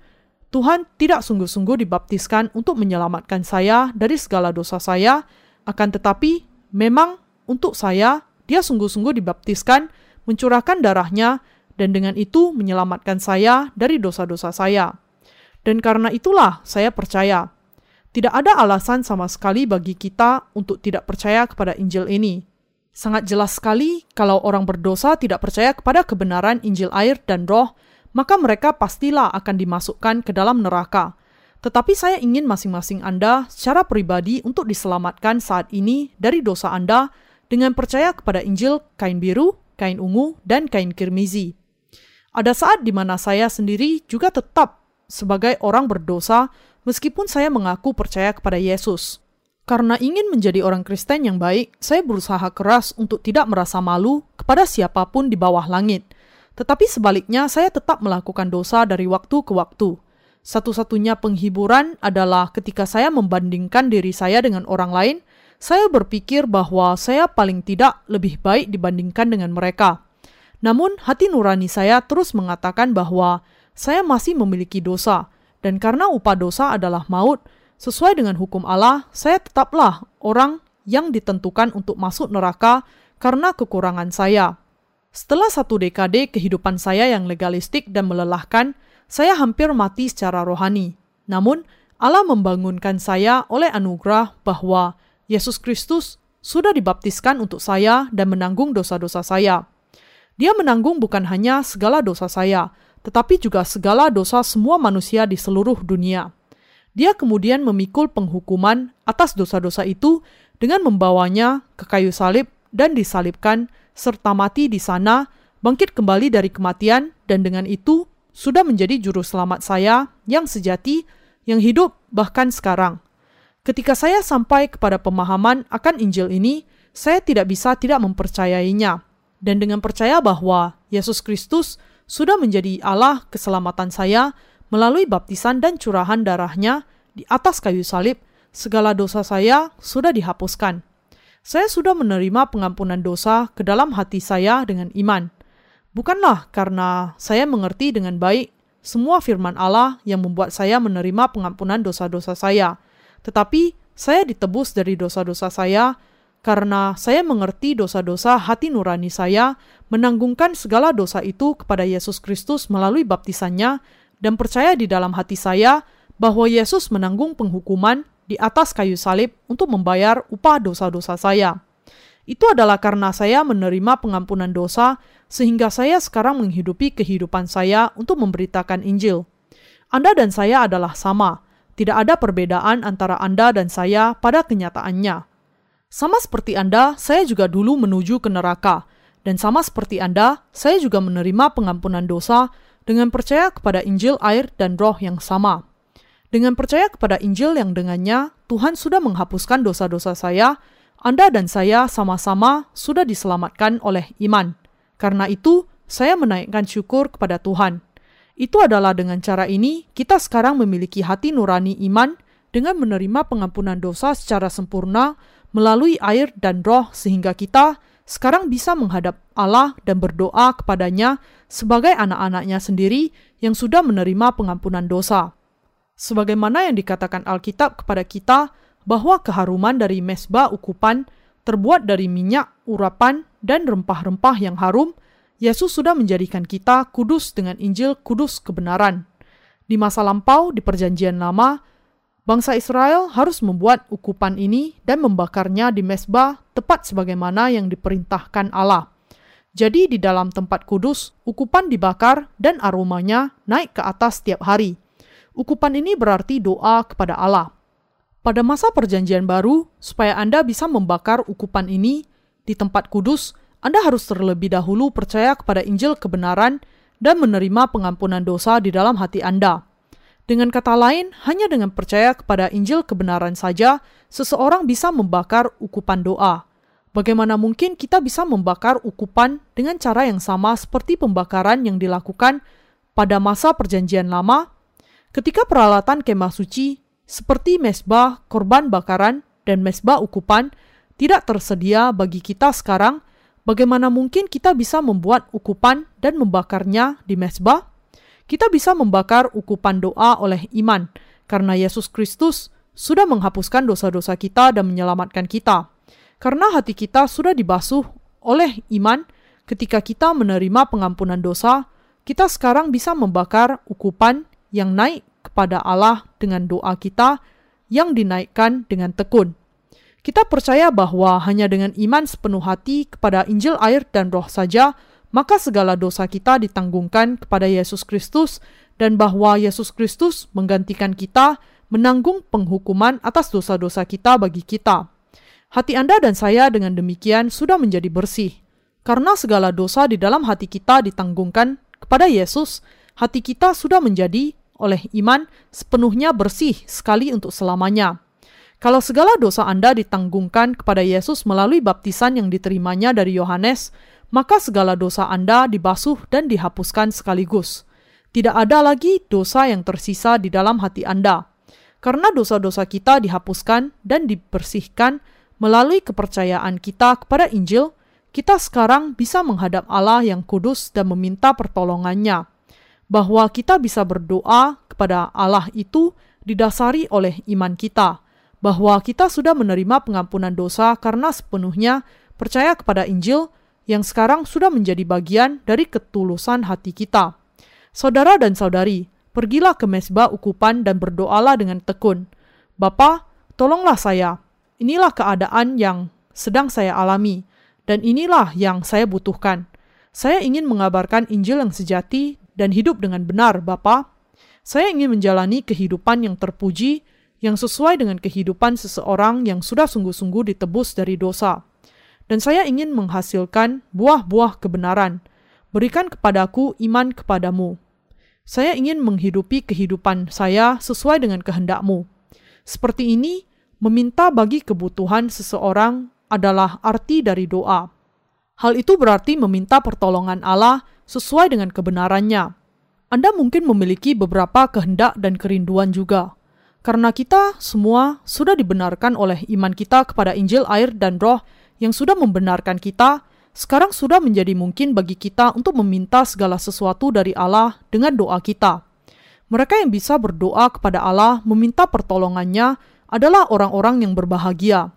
Tuhan tidak sungguh-sungguh dibaptiskan untuk menyelamatkan saya dari segala dosa saya, akan tetapi memang untuk saya, dia sungguh-sungguh dibaptiskan, mencurahkan darahnya, dan dengan itu menyelamatkan saya dari dosa-dosa saya. Dan karena itulah saya percaya. Tidak ada alasan sama sekali bagi kita untuk tidak percaya kepada Injil ini. Sangat jelas sekali kalau orang berdosa tidak percaya kepada kebenaran Injil air dan roh, maka mereka pastilah akan dimasukkan ke dalam neraka. Tetapi saya ingin masing-masing Anda secara pribadi untuk diselamatkan saat ini dari dosa Anda dengan percaya kepada Injil kain biru, kain ungu, dan kain kirmizi. Ada saat di mana saya sendiri juga tetap sebagai orang berdosa meskipun saya mengaku percaya kepada Yesus. Karena ingin menjadi orang Kristen yang baik, saya berusaha keras untuk tidak merasa malu kepada siapa pun di bawah langit. Tetapi sebaliknya, saya tetap melakukan dosa dari waktu ke waktu. Satu-satunya penghiburan adalah ketika saya membandingkan diri saya dengan orang lain, saya berpikir bahwa saya paling tidak lebih baik dibandingkan dengan mereka. Namun, hati nurani saya terus mengatakan bahwa saya masih memiliki dosa, dan karena upah dosa adalah maut, sesuai dengan hukum Allah, saya tetaplah orang yang ditentukan untuk masuk neraka karena kekurangan saya. Setelah satu dekade kehidupan saya yang legalistik dan melelahkan, saya hampir mati secara rohani. Namun, Allah membangunkan saya oleh anugerah bahwa Yesus Kristus sudah dibaptiskan untuk saya dan menanggung dosa-dosa saya. Dia menanggung bukan hanya segala dosa saya, tetapi juga segala dosa semua manusia di seluruh dunia. Dia kemudian memikul penghukuman atas dosa-dosa itu dengan membawanya ke kayu salib dan disalibkan serta mati di sana, bangkit kembali dari kematian dan dengan itu sudah menjadi juru selamat saya yang sejati, yang hidup bahkan sekarang. Ketika saya sampai kepada pemahaman akan Injil ini, saya tidak bisa tidak mempercayainya dan dengan percaya bahwa Yesus Kristus sudah menjadi Allah keselamatan saya melalui baptisan dan curahan darahnya di atas kayu salib, segala dosa saya sudah dihapuskan. Saya sudah menerima pengampunan dosa ke dalam hati saya dengan iman. Bukanlah karena saya mengerti dengan baik semua firman Allah yang membuat saya menerima pengampunan dosa-dosa saya, tetapi saya ditebus dari dosa-dosa saya karena saya mengerti dosa-dosa hati nurani saya, menanggungkan segala dosa itu kepada Yesus Kristus melalui baptisannya, dan percaya di dalam hati saya bahwa Yesus menanggung penghukuman di atas kayu salib untuk membayar upah dosa-dosa saya. Itu adalah karena saya menerima pengampunan dosa, sehingga saya sekarang menghidupi kehidupan saya untuk memberitakan Injil. Anda dan saya adalah sama, tidak ada perbedaan antara Anda dan saya pada kenyataannya. Sama seperti Anda, saya juga dulu menuju ke neraka. Dan sama seperti Anda, saya juga menerima pengampunan dosa dengan percaya kepada Injil air dan roh yang sama. Dengan percaya kepada Injil yang dengannya Tuhan sudah menghapuskan dosa-dosa saya, Anda dan saya sama-sama sudah diselamatkan oleh iman. Karena itu, saya menaikkan syukur kepada Tuhan. Itu adalah dengan cara ini kita sekarang memiliki hati nurani iman dengan menerima pengampunan dosa secara sempurna melalui air dan roh sehingga kita sekarang bisa menghadap Allah dan berdoa kepadanya sebagai anak-anaknya sendiri yang sudah menerima pengampunan dosa sebagaimana yang dikatakan Alkitab kepada kita bahwa keharuman dari mesbah ukupan terbuat dari minyak, urapan, dan rempah-rempah yang harum, Yesus sudah menjadikan kita kudus dengan Injil kudus kebenaran. Di masa lampau, di perjanjian lama, bangsa Israel harus membuat ukupan ini dan membakarnya di mesbah tepat sebagaimana yang diperintahkan Allah. Jadi di dalam tempat kudus, ukupan dibakar dan aromanya naik ke atas setiap hari. Ukupan ini berarti doa kepada Allah. Pada masa Perjanjian Baru, supaya Anda bisa membakar ukupan ini di tempat kudus, Anda harus terlebih dahulu percaya kepada Injil kebenaran dan menerima pengampunan dosa di dalam hati Anda. Dengan kata lain, hanya dengan percaya kepada Injil kebenaran saja, seseorang bisa membakar ukupan doa. Bagaimana mungkin kita bisa membakar ukupan dengan cara yang sama seperti pembakaran yang dilakukan pada masa Perjanjian Lama Ketika peralatan kemah suci seperti mesbah, korban bakaran, dan mesbah ukupan tidak tersedia bagi kita sekarang, bagaimana mungkin kita bisa membuat ukupan dan membakarnya di mesbah? Kita bisa membakar ukupan doa oleh iman, karena Yesus Kristus sudah menghapuskan dosa-dosa kita dan menyelamatkan kita. Karena hati kita sudah dibasuh oleh iman ketika kita menerima pengampunan dosa, kita sekarang bisa membakar ukupan yang naik kepada Allah dengan doa kita yang dinaikkan dengan tekun. Kita percaya bahwa hanya dengan iman sepenuh hati kepada Injil air dan roh saja, maka segala dosa kita ditanggungkan kepada Yesus Kristus dan bahwa Yesus Kristus menggantikan kita menanggung penghukuman atas dosa-dosa kita bagi kita. Hati Anda dan saya dengan demikian sudah menjadi bersih. Karena segala dosa di dalam hati kita ditanggungkan kepada Yesus, hati kita sudah menjadi oleh iman sepenuhnya bersih sekali untuk selamanya. Kalau segala dosa Anda ditanggungkan kepada Yesus melalui baptisan yang diterimanya dari Yohanes, maka segala dosa Anda dibasuh dan dihapuskan sekaligus. Tidak ada lagi dosa yang tersisa di dalam hati Anda. Karena dosa-dosa kita dihapuskan dan dibersihkan melalui kepercayaan kita kepada Injil, kita sekarang bisa menghadap Allah yang kudus dan meminta pertolongannya bahwa kita bisa berdoa kepada Allah itu didasari oleh iman kita, bahwa kita sudah menerima pengampunan dosa karena sepenuhnya percaya kepada Injil yang sekarang sudah menjadi bagian dari ketulusan hati kita. Saudara dan saudari, pergilah ke mesbah ukupan dan berdoalah dengan tekun. Bapa, tolonglah saya. Inilah keadaan yang sedang saya alami, dan inilah yang saya butuhkan. Saya ingin mengabarkan Injil yang sejati dan hidup dengan benar, Bapa. Saya ingin menjalani kehidupan yang terpuji, yang sesuai dengan kehidupan seseorang yang sudah sungguh-sungguh ditebus dari dosa. Dan saya ingin menghasilkan buah-buah kebenaran. Berikan kepadaku iman kepadamu. Saya ingin menghidupi kehidupan saya sesuai dengan kehendakmu. Seperti ini, meminta bagi kebutuhan seseorang adalah arti dari doa. Hal itu berarti meminta pertolongan Allah sesuai dengan kebenarannya. Anda mungkin memiliki beberapa kehendak dan kerinduan juga. Karena kita semua sudah dibenarkan oleh iman kita kepada Injil air dan roh yang sudah membenarkan kita, sekarang sudah menjadi mungkin bagi kita untuk meminta segala sesuatu dari Allah dengan doa kita. Mereka yang bisa berdoa kepada Allah meminta pertolongannya adalah orang-orang yang berbahagia.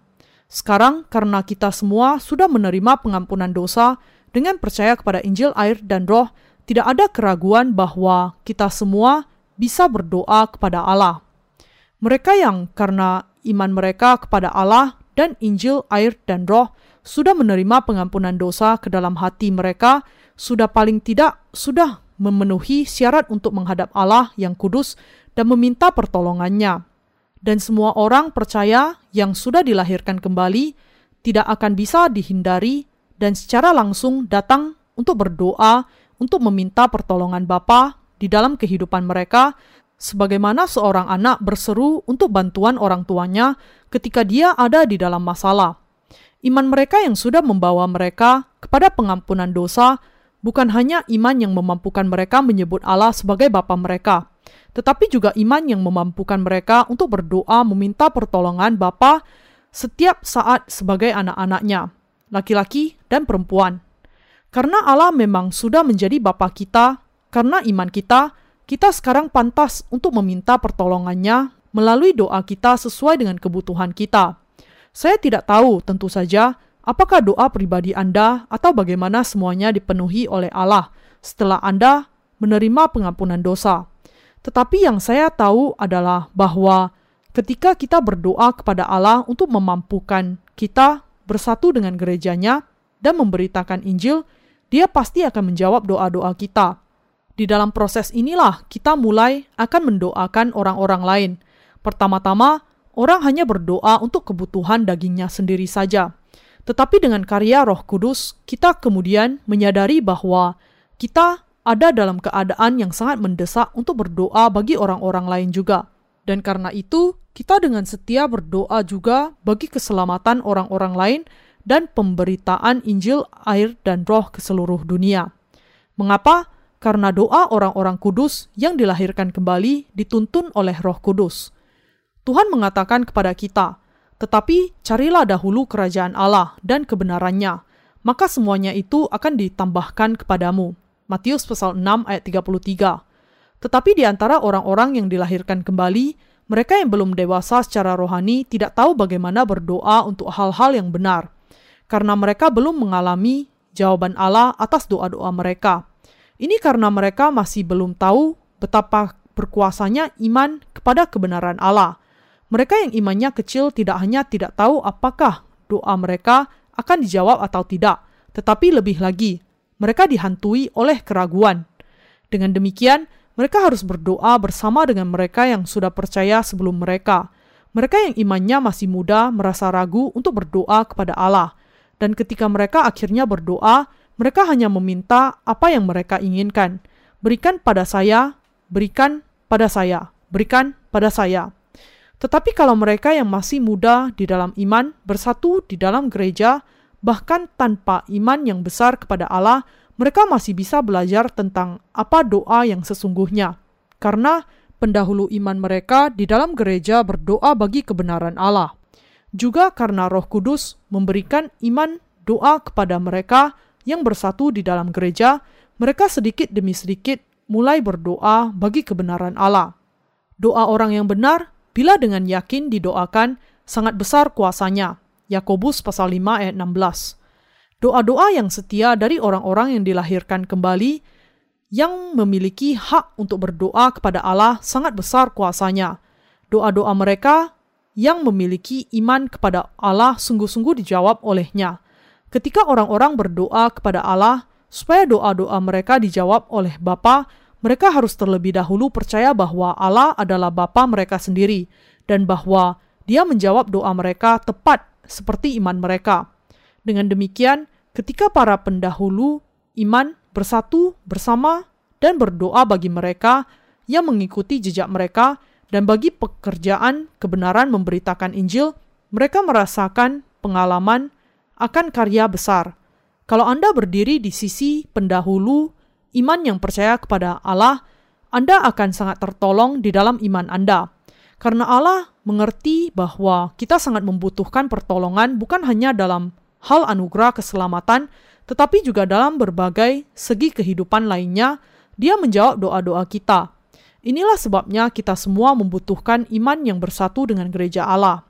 Sekarang, karena kita semua sudah menerima pengampunan dosa, dengan percaya kepada Injil, air, dan roh, tidak ada keraguan bahwa kita semua bisa berdoa kepada Allah. Mereka yang karena iman mereka kepada Allah dan Injil, air, dan roh sudah menerima pengampunan dosa ke dalam hati mereka, sudah paling tidak sudah memenuhi syarat untuk menghadap Allah yang kudus dan meminta pertolongannya. Dan semua orang percaya yang sudah dilahirkan kembali tidak akan bisa dihindari dan secara langsung datang untuk berdoa untuk meminta pertolongan Bapa di dalam kehidupan mereka sebagaimana seorang anak berseru untuk bantuan orang tuanya ketika dia ada di dalam masalah. Iman mereka yang sudah membawa mereka kepada pengampunan dosa bukan hanya iman yang memampukan mereka menyebut Allah sebagai Bapa mereka, tetapi juga iman yang memampukan mereka untuk berdoa meminta pertolongan Bapa setiap saat sebagai anak-anaknya, laki-laki dan perempuan. Karena Allah memang sudah menjadi Bapa kita, karena iman kita, kita sekarang pantas untuk meminta pertolongannya melalui doa kita sesuai dengan kebutuhan kita. Saya tidak tahu tentu saja apakah doa pribadi Anda atau bagaimana semuanya dipenuhi oleh Allah setelah Anda menerima pengampunan dosa. Tetapi yang saya tahu adalah bahwa ketika kita berdoa kepada Allah untuk memampukan kita bersatu dengan gerejanya dan memberitakan Injil, Dia pasti akan menjawab doa-doa kita. Di dalam proses inilah kita mulai akan mendoakan orang-orang lain. Pertama-tama, orang hanya berdoa untuk kebutuhan dagingnya sendiri saja. Tetapi dengan karya Roh Kudus, kita kemudian menyadari bahwa kita ada dalam keadaan yang sangat mendesak untuk berdoa bagi orang-orang lain juga. Dan karena itu, kita dengan setia berdoa juga bagi keselamatan orang-orang lain dan pemberitaan Injil, air, dan roh ke seluruh dunia. Mengapa? Karena doa orang-orang kudus yang dilahirkan kembali dituntun oleh roh kudus. Tuhan mengatakan kepada kita, tetapi carilah dahulu kerajaan Allah dan kebenarannya, maka semuanya itu akan ditambahkan kepadamu. Matius pasal 6 ayat 33. Tetapi di antara orang-orang yang dilahirkan kembali, mereka yang belum dewasa secara rohani tidak tahu bagaimana berdoa untuk hal-hal yang benar, karena mereka belum mengalami jawaban Allah atas doa-doa mereka. Ini karena mereka masih belum tahu betapa berkuasanya iman kepada kebenaran Allah. Mereka yang imannya kecil tidak hanya tidak tahu apakah doa mereka akan dijawab atau tidak, tetapi lebih lagi, mereka dihantui oleh keraguan. Dengan demikian, mereka harus berdoa bersama dengan mereka yang sudah percaya sebelum mereka. Mereka yang imannya masih muda merasa ragu untuk berdoa kepada Allah, dan ketika mereka akhirnya berdoa, mereka hanya meminta apa yang mereka inginkan. Berikan pada saya, berikan pada saya, berikan pada saya. Tetapi kalau mereka yang masih muda di dalam iman bersatu di dalam gereja, bahkan tanpa iman yang besar kepada Allah, mereka masih bisa belajar tentang apa doa yang sesungguhnya. Karena pendahulu iman mereka di dalam gereja berdoa bagi kebenaran Allah. Juga karena Roh Kudus memberikan iman doa kepada mereka yang bersatu di dalam gereja, mereka sedikit demi sedikit mulai berdoa bagi kebenaran Allah. Doa orang yang benar bila dengan yakin didoakan sangat besar kuasanya. Yakobus pasal 5 ayat 16. Doa-doa yang setia dari orang-orang yang dilahirkan kembali yang memiliki hak untuk berdoa kepada Allah sangat besar kuasanya. Doa-doa mereka yang memiliki iman kepada Allah sungguh-sungguh dijawab olehnya. Ketika orang-orang berdoa kepada Allah supaya doa-doa mereka dijawab oleh Bapa, mereka harus terlebih dahulu percaya bahwa Allah adalah Bapa mereka sendiri dan bahwa Dia menjawab doa mereka tepat seperti iman mereka. Dengan demikian, ketika para pendahulu iman bersatu bersama dan berdoa bagi mereka yang mengikuti jejak mereka dan bagi pekerjaan kebenaran memberitakan Injil, mereka merasakan pengalaman akan karya besar. Kalau Anda berdiri di sisi pendahulu iman yang percaya kepada Allah, Anda akan sangat tertolong di dalam iman Anda. Karena Allah mengerti bahwa kita sangat membutuhkan pertolongan bukan hanya dalam hal anugerah keselamatan, tetapi juga dalam berbagai segi kehidupan lainnya, dia menjawab doa-doa kita. Inilah sebabnya kita semua membutuhkan iman yang bersatu dengan gereja Allah.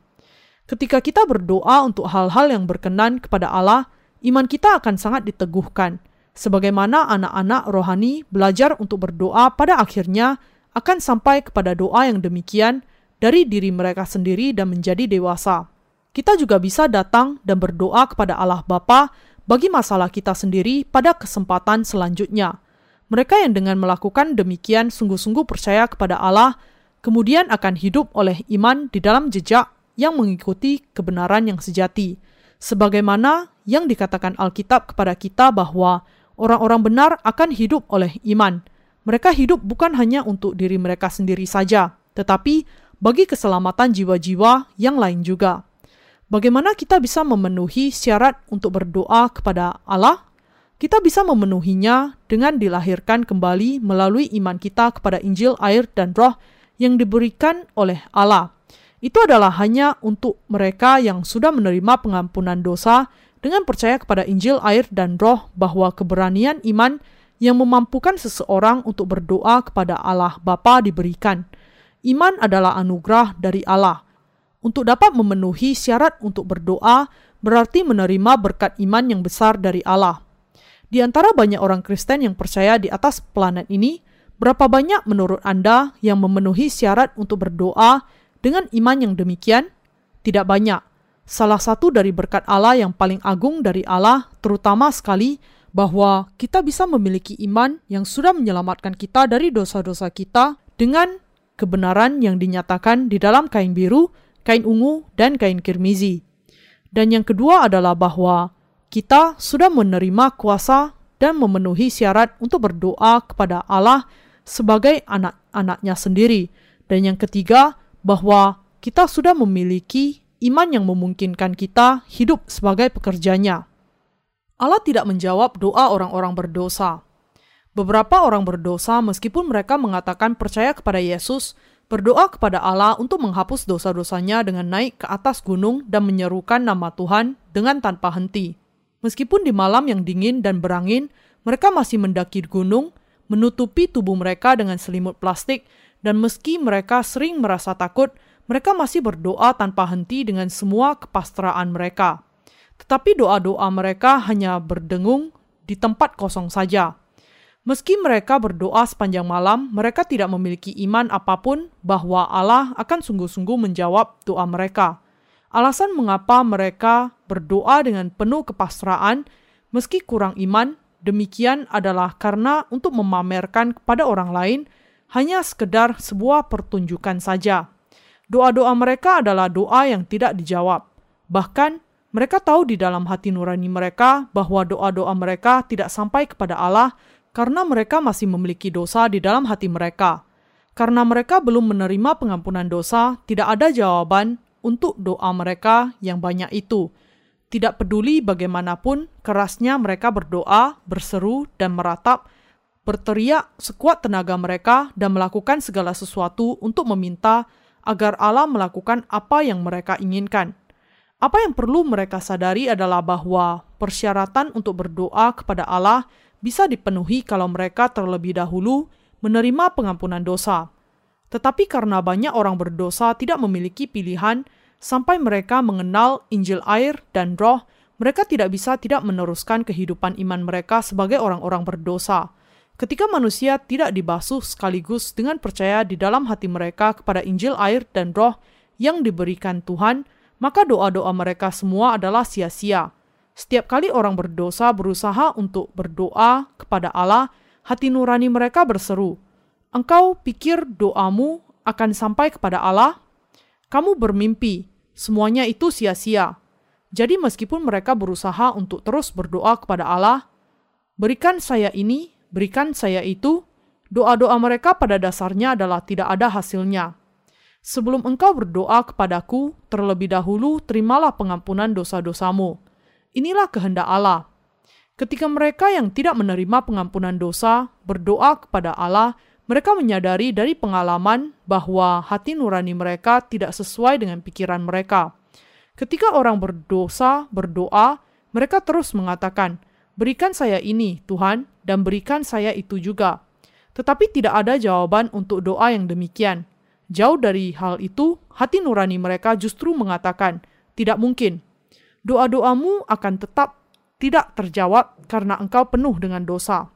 Ketika kita berdoa untuk hal-hal yang berkenan kepada Allah, iman kita akan sangat diteguhkan – Sebagaimana anak-anak rohani belajar untuk berdoa pada akhirnya akan sampai kepada doa yang demikian dari diri mereka sendiri dan menjadi dewasa. Kita juga bisa datang dan berdoa kepada Allah Bapa bagi masalah kita sendiri pada kesempatan selanjutnya. Mereka yang dengan melakukan demikian sungguh-sungguh percaya kepada Allah, kemudian akan hidup oleh iman di dalam jejak yang mengikuti kebenaran yang sejati. Sebagaimana yang dikatakan Alkitab kepada kita bahwa orang-orang benar akan hidup oleh iman. mereka hidup bukan hanya untuk diri mereka sendiri saja, tetapi bagi keselamatan jiwa-jiwa yang lain juga. Bagaimana kita bisa memenuhi syarat untuk berdoa kepada Allah? Kita bisa memenuhinya dengan dilahirkan kembali melalui iman kita kepada Injil, air, dan Roh yang diberikan oleh Allah. Itu adalah hanya untuk mereka yang sudah menerima pengampunan dosa dengan percaya kepada Injil, air, dan Roh bahwa keberanian iman yang memampukan seseorang untuk berdoa kepada Allah Bapa diberikan. Iman adalah anugerah dari Allah untuk dapat memenuhi syarat untuk berdoa berarti menerima berkat iman yang besar dari Allah. Di antara banyak orang Kristen yang percaya di atas planet ini, berapa banyak menurut Anda yang memenuhi syarat untuk berdoa dengan iman yang demikian? Tidak banyak. Salah satu dari berkat Allah yang paling agung dari Allah, terutama sekali bahwa kita bisa memiliki iman yang sudah menyelamatkan kita dari dosa-dosa kita dengan kebenaran yang dinyatakan di dalam kain biru kain ungu, dan kain kirmizi. Dan yang kedua adalah bahwa kita sudah menerima kuasa dan memenuhi syarat untuk berdoa kepada Allah sebagai anak-anaknya sendiri. Dan yang ketiga, bahwa kita sudah memiliki iman yang memungkinkan kita hidup sebagai pekerjanya. Allah tidak menjawab doa orang-orang berdosa. Beberapa orang berdosa, meskipun mereka mengatakan percaya kepada Yesus, berdoa kepada Allah untuk menghapus dosa-dosanya dengan naik ke atas gunung dan menyerukan nama Tuhan dengan tanpa henti. Meskipun di malam yang dingin dan berangin, mereka masih mendaki gunung, menutupi tubuh mereka dengan selimut plastik, dan meski mereka sering merasa takut, mereka masih berdoa tanpa henti dengan semua kepastraan mereka. Tetapi doa-doa mereka hanya berdengung di tempat kosong saja. Meski mereka berdoa sepanjang malam, mereka tidak memiliki iman apa pun bahwa Allah akan sungguh-sungguh menjawab doa mereka. Alasan mengapa mereka berdoa dengan penuh kepasraan meski kurang iman, demikian adalah karena untuk memamerkan kepada orang lain hanya sekedar sebuah pertunjukan saja. Doa-doa mereka adalah doa yang tidak dijawab. Bahkan mereka tahu di dalam hati nurani mereka bahwa doa-doa mereka tidak sampai kepada Allah karena mereka masih memiliki dosa di dalam hati mereka. Karena mereka belum menerima pengampunan dosa, tidak ada jawaban untuk doa mereka yang banyak itu. Tidak peduli bagaimanapun kerasnya mereka berdoa, berseru, dan meratap, berteriak sekuat tenaga mereka dan melakukan segala sesuatu untuk meminta agar Allah melakukan apa yang mereka inginkan. Apa yang perlu mereka sadari adalah bahwa persyaratan untuk berdoa kepada Allah bisa dipenuhi kalau mereka terlebih dahulu menerima pengampunan dosa. Tetapi karena banyak orang berdosa tidak memiliki pilihan sampai mereka mengenal Injil air dan roh, mereka tidak bisa tidak meneruskan kehidupan iman mereka sebagai orang-orang berdosa. Ketika manusia tidak dibasuh sekaligus dengan percaya di dalam hati mereka kepada Injil air dan roh yang diberikan Tuhan, maka doa-doa mereka semua adalah sia-sia. Setiap kali orang berdosa berusaha untuk berdoa kepada Allah, hati nurani mereka berseru, "Engkau pikir doamu akan sampai kepada Allah? Kamu bermimpi, semuanya itu sia-sia." Jadi, meskipun mereka berusaha untuk terus berdoa kepada Allah, "Berikan saya ini, berikan saya itu," doa-doa mereka pada dasarnya adalah tidak ada hasilnya. Sebelum engkau berdoa kepadaku, terlebih dahulu terimalah pengampunan dosa-dosamu Inilah kehendak Allah. Ketika mereka yang tidak menerima pengampunan dosa berdoa kepada Allah, mereka menyadari dari pengalaman bahwa hati nurani mereka tidak sesuai dengan pikiran mereka. Ketika orang berdosa berdoa, mereka terus mengatakan, "Berikan saya ini, Tuhan, dan berikan saya itu juga." Tetapi tidak ada jawaban untuk doa yang demikian. Jauh dari hal itu, hati nurani mereka justru mengatakan, "Tidak mungkin, doa-doamu akan tetap tidak terjawab karena engkau penuh dengan dosa.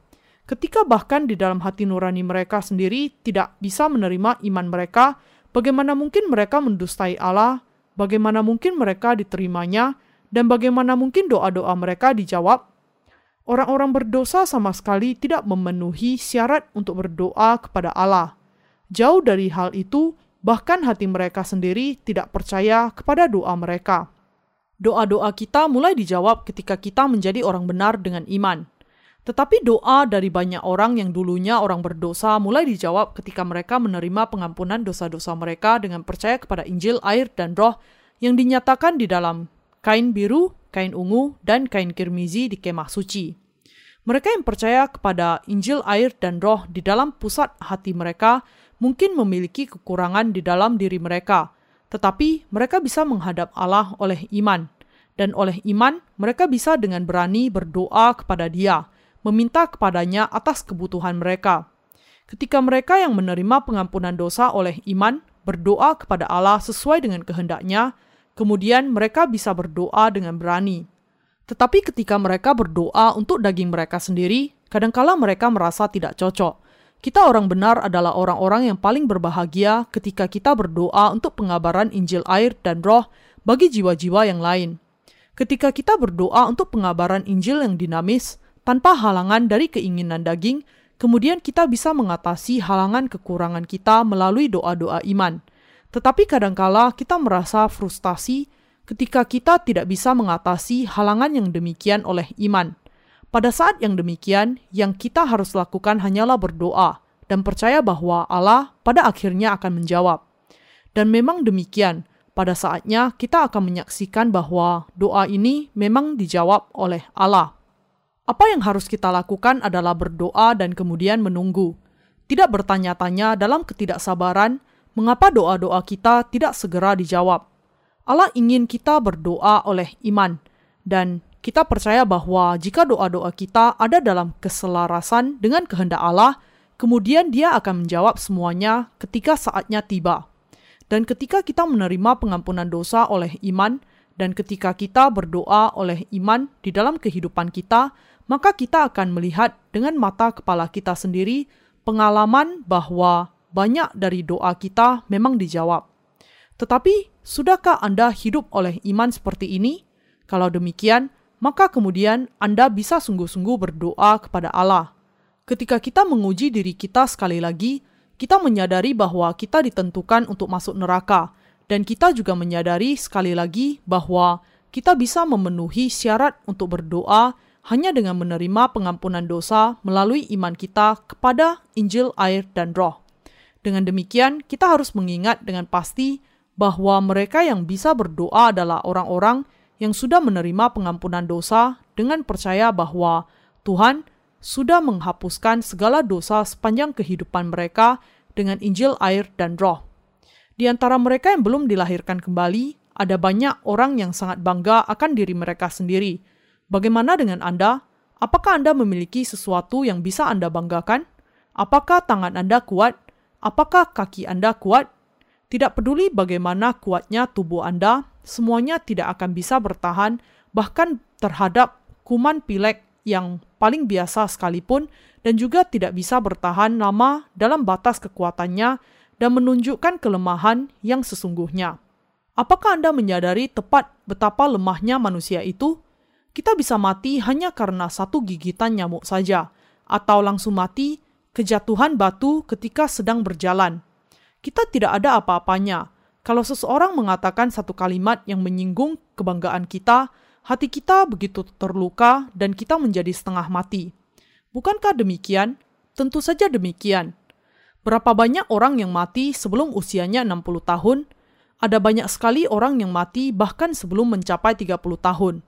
Ketika bahkan di dalam hati nurani mereka sendiri tidak bisa menerima iman mereka, bagaimana mungkin mereka mendustai Allah, bagaimana mungkin mereka diterimanya, dan bagaimana mungkin doa-doa mereka dijawab? Orang-orang berdosa sama sekali tidak memenuhi syarat untuk berdoa kepada Allah. Jauh dari hal itu, bahkan hati mereka sendiri tidak percaya kepada doa mereka. Doa-doa kita mulai dijawab ketika kita menjadi orang benar dengan iman. Tetapi doa dari banyak orang yang dulunya orang berdosa mulai dijawab ketika mereka menerima pengampunan dosa-dosa mereka dengan percaya kepada Injil, air, dan roh yang dinyatakan di dalam kain biru, kain ungu, dan kain kirmizi di kemah suci. Mereka yang percaya kepada Injil, air, dan roh di dalam pusat hati mereka mungkin memiliki kekurangan di dalam diri mereka, tetapi mereka bisa menghadap Allah oleh iman. Dan oleh iman, mereka bisa dengan berani berdoa kepada Dia, meminta kepadanya atas kebutuhan mereka. Ketika mereka yang menerima pengampunan dosa oleh iman berdoa kepada Allah sesuai dengan kehendaknya, kemudian mereka bisa berdoa dengan berani. Tetapi ketika mereka berdoa untuk daging mereka sendiri, kadangkala mereka merasa tidak cocok kita orang benar adalah orang-orang yang paling berbahagia ketika kita berdoa untuk pengabaran Injil air dan roh bagi jiwa-jiwa yang lain. Ketika kita berdoa untuk pengabaran Injil yang dinamis, tanpa halangan dari keinginan daging, kemudian kita bisa mengatasi halangan kekurangan kita melalui doa-doa iman. Tetapi kadangkala kita merasa frustasi ketika kita tidak bisa mengatasi halangan yang demikian oleh iman. Pada saat yang demikian, yang kita harus lakukan hanyalah berdoa dan percaya bahwa Allah pada akhirnya akan menjawab. Dan memang demikian, pada saatnya kita akan menyaksikan bahwa doa ini memang dijawab oleh Allah. Apa yang harus kita lakukan adalah berdoa dan kemudian menunggu. Tidak bertanya-tanya dalam ketidaksabaran mengapa doa-doa kita tidak segera dijawab. Allah ingin kita berdoa oleh iman, dan kita percaya bahwa jika doa-doa kita ada dalam keselarasan dengan kehendak Allah, kemudian Dia akan menjawab semuanya ketika saatnya tiba. Dan ketika kita menerima pengampunan dosa oleh iman, dan ketika kita berdoa oleh iman di dalam kehidupan kita, maka kita akan melihat dengan mata kepala kita sendiri pengalaman bahwa banyak dari doa kita memang dijawab. Tetapi, sudahkah Anda hidup oleh iman seperti ini? Kalau demikian, maka kemudian Anda bisa sungguh-sungguh berdoa kepada Allah. Ketika kita menguji diri kita sekali lagi, kita menyadari bahwa kita ditentukan untuk masuk neraka, dan kita juga menyadari sekali lagi bahwa kita bisa memenuhi syarat untuk berdoa hanya dengan menerima pengampunan dosa melalui iman kita kepada Injil, air, dan Roh. Dengan demikian, kita harus mengingat dengan pasti bahwa mereka yang bisa berdoa adalah orang-orang yang sudah menerima pengampunan dosa dengan percaya bahwa Tuhan sudah menghapuskan segala dosa sepanjang kehidupan mereka dengan Injil, air, dan Roh. Di antara mereka yang belum dilahirkan kembali, ada banyak orang yang sangat bangga akan diri mereka sendiri. Bagaimana dengan Anda? Apakah Anda memiliki sesuatu yang bisa Anda banggakan? Apakah tangan Anda kuat? Apakah kaki Anda kuat? Tidak peduli bagaimana kuatnya tubuh Anda, semuanya tidak akan bisa bertahan bahkan terhadap kuman pilek yang paling biasa sekalipun dan juga tidak bisa bertahan lama dalam batas kekuatannya dan menunjukkan kelemahan yang sesungguhnya. Apakah Anda menyadari tepat betapa lemahnya manusia itu? Kita bisa mati hanya karena satu gigitan nyamuk saja, atau langsung mati kejatuhan batu ketika sedang berjalan. Kita tidak ada apa-apanya, kalau seseorang mengatakan satu kalimat yang menyinggung kebanggaan kita, hati kita begitu terluka dan kita menjadi setengah mati. Bukankah demikian? Tentu saja demikian. Berapa banyak orang yang mati sebelum usianya 60 tahun? Ada banyak sekali orang yang mati bahkan sebelum mencapai 30 tahun.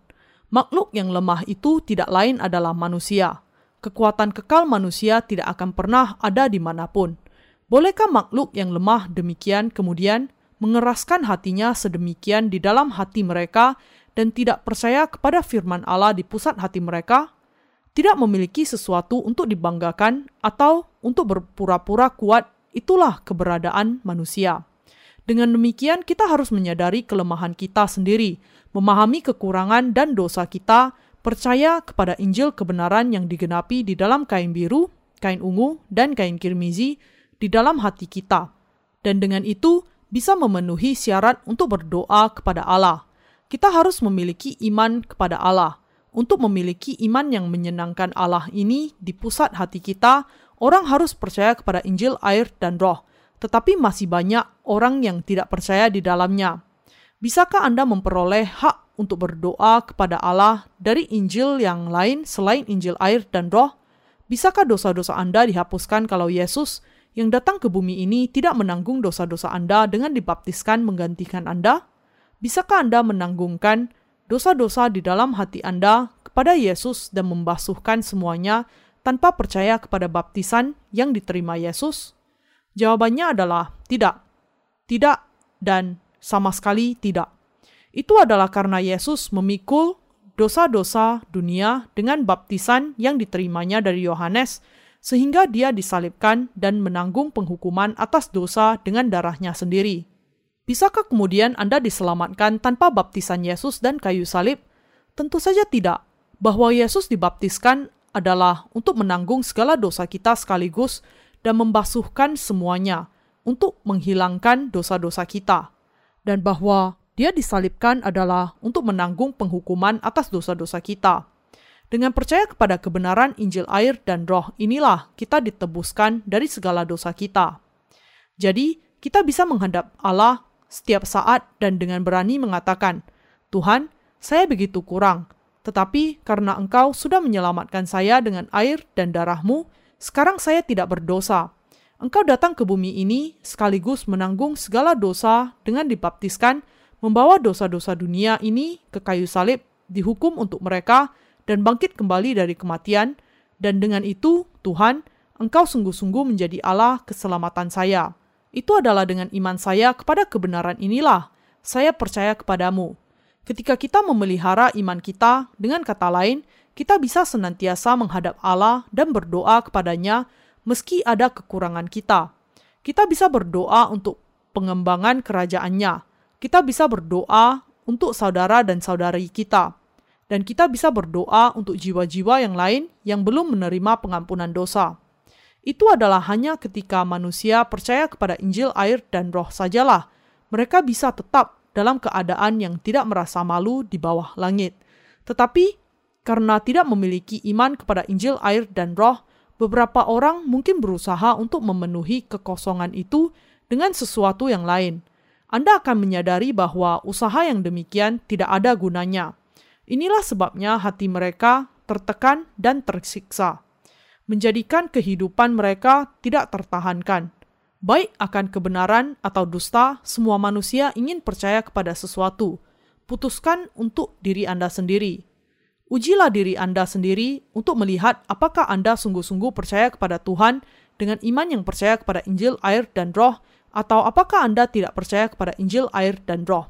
Makhluk yang lemah itu tidak lain adalah manusia. Kekuatan kekal manusia tidak akan pernah ada di mana pun. Bolehkah makhluk yang lemah demikian kemudian mengeraskan hatinya sedemikian di dalam hati mereka dan tidak percaya kepada firman Allah di pusat hati mereka, tidak memiliki sesuatu untuk dibanggakan atau untuk berpura-pura kuat, itulah keberadaan manusia. Dengan demikian, kita harus menyadari kelemahan kita sendiri, memahami kekurangan dan dosa kita, percaya kepada Injil kebenaran yang digenapi di dalam kain biru, kain ungu, dan kain kirmizi di dalam hati kita. Dan dengan itu, bisa memenuhi syarat untuk berdoa kepada Allah. Kita harus memiliki iman kepada Allah. Untuk memiliki iman yang menyenangkan Allah ini di pusat hati kita, orang harus percaya kepada Injil, air, dan Roh. Tetapi masih banyak orang yang tidak percaya di dalamnya. Bisakah Anda memperoleh hak untuk berdoa kepada Allah dari Injil yang lain selain Injil air dan roh? Bisakah dosa-dosa Anda dihapuskan kalau Yesus yang datang ke bumi ini tidak menanggung dosa-dosa Anda dengan dibaptiskan menggantikan Anda? Bisakah Anda menanggungkan dosa-dosa di dalam hati Anda kepada Yesus dan membasuhkan semuanya tanpa percaya kepada baptisan yang diterima Yesus? Jawabannya adalah tidak, tidak, dan sama sekali tidak. Itu adalah karena Yesus memikul dosa-dosa dunia dengan baptisan yang diterimanya dari Yohanes, sehingga dia disalibkan dan menanggung penghukuman atas dosa dengan darahnya sendiri. Bisakah kemudian Anda diselamatkan tanpa baptisan Yesus dan kayu salib? Tentu saja tidak. Bahwa Yesus dibaptiskan adalah untuk menanggung segala dosa kita sekaligus dan membasuhkan semuanya untuk menghilangkan dosa-dosa kita dan bahwa dia disalibkan adalah untuk menanggung penghukuman atas dosa-dosa kita. Dengan percaya kepada kebenaran Injil air dan roh, inilah kita ditebuskan dari segala dosa kita. Jadi, kita bisa menghadap Allah setiap saat dan dengan berani mengatakan, Tuhan, saya begitu kurang, tetapi karena engkau sudah menyelamatkan saya dengan air dan darahmu, sekarang saya tidak berdosa. Engkau datang ke bumi ini sekaligus menanggung segala dosa dengan dibaptiskan, membawa dosa-dosa dunia ini ke kayu salib, dihukum untuk mereka, dan bangkit kembali dari kematian. Dan dengan itu, Tuhan, Engkau sungguh-sungguh menjadi Allah keselamatan saya. Itu adalah dengan iman saya kepada kebenaran inilah, saya percaya kepadamu. Ketika kita memelihara iman kita, dengan kata lain, kita bisa senantiasa menghadap Allah dan berdoa kepadanya meski ada kekurangan kita. Kita bisa berdoa untuk pengembangan kerajaannya. Kita bisa berdoa untuk saudara dan saudari kita. Dan kita bisa berdoa untuk jiwa-jiwa yang lain yang belum menerima pengampunan dosa. Itu adalah hanya ketika manusia percaya kepada Injil air dan roh sajalah. Mereka bisa tetap dalam keadaan yang tidak merasa malu di bawah langit. Tetapi karena tidak memiliki iman kepada Injil air dan roh, beberapa orang mungkin berusaha untuk memenuhi kekosongan itu dengan sesuatu yang lain. Anda akan menyadari bahwa usaha yang demikian tidak ada gunanya. Inilah sebabnya hati mereka tertekan dan tersiksa, menjadikan kehidupan mereka tidak tertahankan. Baik akan kebenaran atau dusta, semua manusia ingin percaya kepada sesuatu. Putuskan untuk diri Anda sendiri Ujilah diri Anda sendiri untuk melihat apakah Anda sungguh-sungguh percaya kepada Tuhan dengan iman yang percaya kepada Injil, air, dan roh, atau apakah Anda tidak percaya kepada Injil, air, dan roh.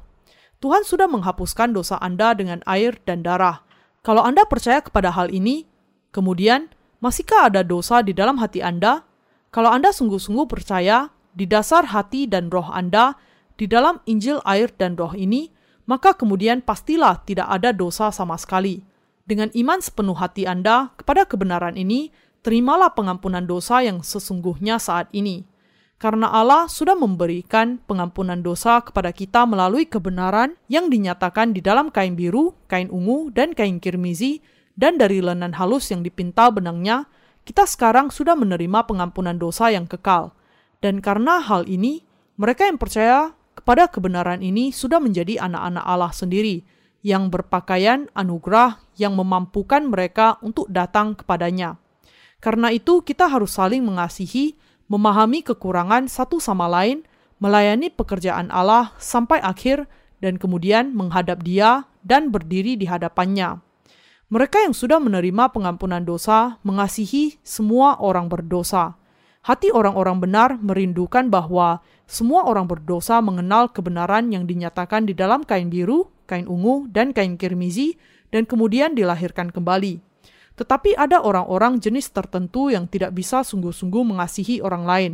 Tuhan sudah menghapuskan dosa Anda dengan air dan darah. Kalau Anda percaya kepada hal ini, kemudian masihkah ada dosa di dalam hati Anda? Kalau Anda sungguh-sungguh percaya di dasar hati dan roh Anda di dalam Injil, air, dan roh ini, maka kemudian pastilah tidak ada dosa sama sekali. Dengan iman sepenuh hati Anda kepada kebenaran ini, terimalah pengampunan dosa yang sesungguhnya saat ini. Karena Allah sudah memberikan pengampunan dosa kepada kita melalui kebenaran yang dinyatakan di dalam kain biru, kain ungu, dan kain kirmizi, dan dari lenan halus yang dipintal benangnya, kita sekarang sudah menerima pengampunan dosa yang kekal. Dan karena hal ini, mereka yang percaya kepada kebenaran ini sudah menjadi anak-anak Allah sendiri, yang berpakaian anugerah yang memampukan mereka untuk datang kepadanya. Karena itu, kita harus saling mengasihi, memahami kekurangan satu sama lain, melayani pekerjaan Allah sampai akhir, dan kemudian menghadap Dia dan berdiri di hadapannya. Mereka yang sudah menerima pengampunan dosa mengasihi semua orang berdosa. Hati orang-orang benar merindukan bahwa semua orang berdosa mengenal kebenaran yang dinyatakan di dalam kain biru kain ungu, dan kain kirmizi, dan kemudian dilahirkan kembali. Tetapi ada orang-orang jenis tertentu yang tidak bisa sungguh-sungguh mengasihi orang lain.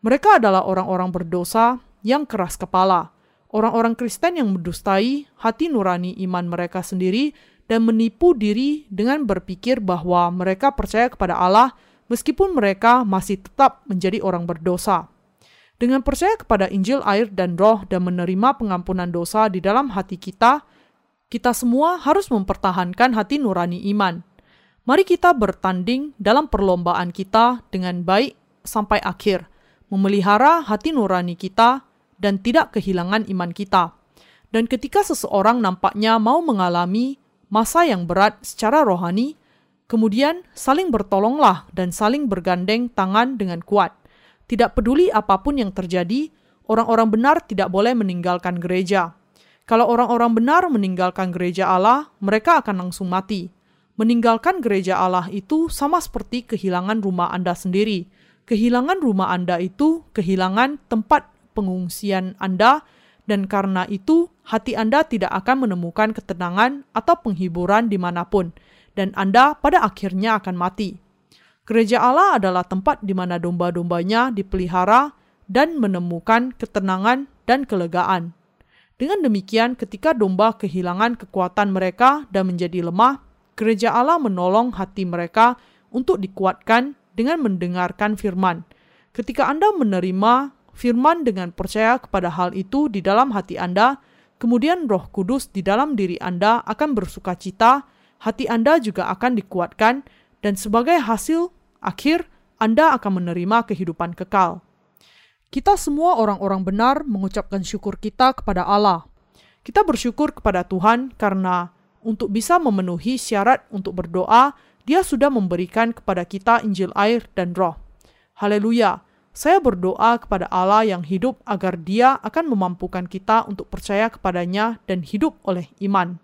Mereka adalah orang-orang berdosa yang keras kepala, orang-orang Kristen yang mendustai hati nurani iman mereka sendiri dan menipu diri dengan berpikir bahwa mereka percaya kepada Allah meskipun mereka masih tetap menjadi orang berdosa. Dengan percaya kepada Injil, air, dan Roh, dan menerima pengampunan dosa di dalam hati kita, kita semua harus mempertahankan hati nurani iman. Mari kita bertanding dalam perlombaan kita dengan baik sampai akhir, memelihara hati nurani kita dan tidak kehilangan iman kita. Dan ketika seseorang nampaknya mau mengalami masa yang berat secara rohani, kemudian saling bertolonglah dan saling bergandeng tangan dengan kuat. Tidak peduli apa pun yang terjadi, orang-orang benar tidak boleh meninggalkan gereja. Kalau orang-orang benar meninggalkan gereja Allah, mereka akan langsung mati. Meninggalkan gereja Allah itu sama seperti kehilangan rumah Anda sendiri. Kehilangan rumah Anda itu kehilangan tempat pengungsian Anda dan karena itu hati Anda tidak akan menemukan ketenangan atau penghiburan di mana pun, dan Anda pada akhirnya akan mati. Gereja Allah adalah tempat di mana domba-dombanya dipelihara dan menemukan ketenangan dan kelegaan. Dengan demikian, ketika domba kehilangan kekuatan mereka dan menjadi lemah, gereja Allah menolong hati mereka untuk dikuatkan dengan mendengarkan firman. Ketika Anda menerima firman dengan percaya kepada hal itu di dalam hati Anda, kemudian Roh Kudus di dalam diri Anda akan bersuka cita, hati Anda juga akan dikuatkan, dan sebagai hasil akhir Anda akan menerima kehidupan kekal. Kita semua orang-orang benar mengucapkan syukur kita kepada Allah. Kita bersyukur kepada Tuhan karena untuk bisa memenuhi syarat untuk berdoa, Dia sudah memberikan kepada kita Injil air dan Roh. Haleluya! Saya berdoa kepada Allah yang hidup agar Dia akan memampukan kita untuk percaya kepadanya dan hidup oleh iman.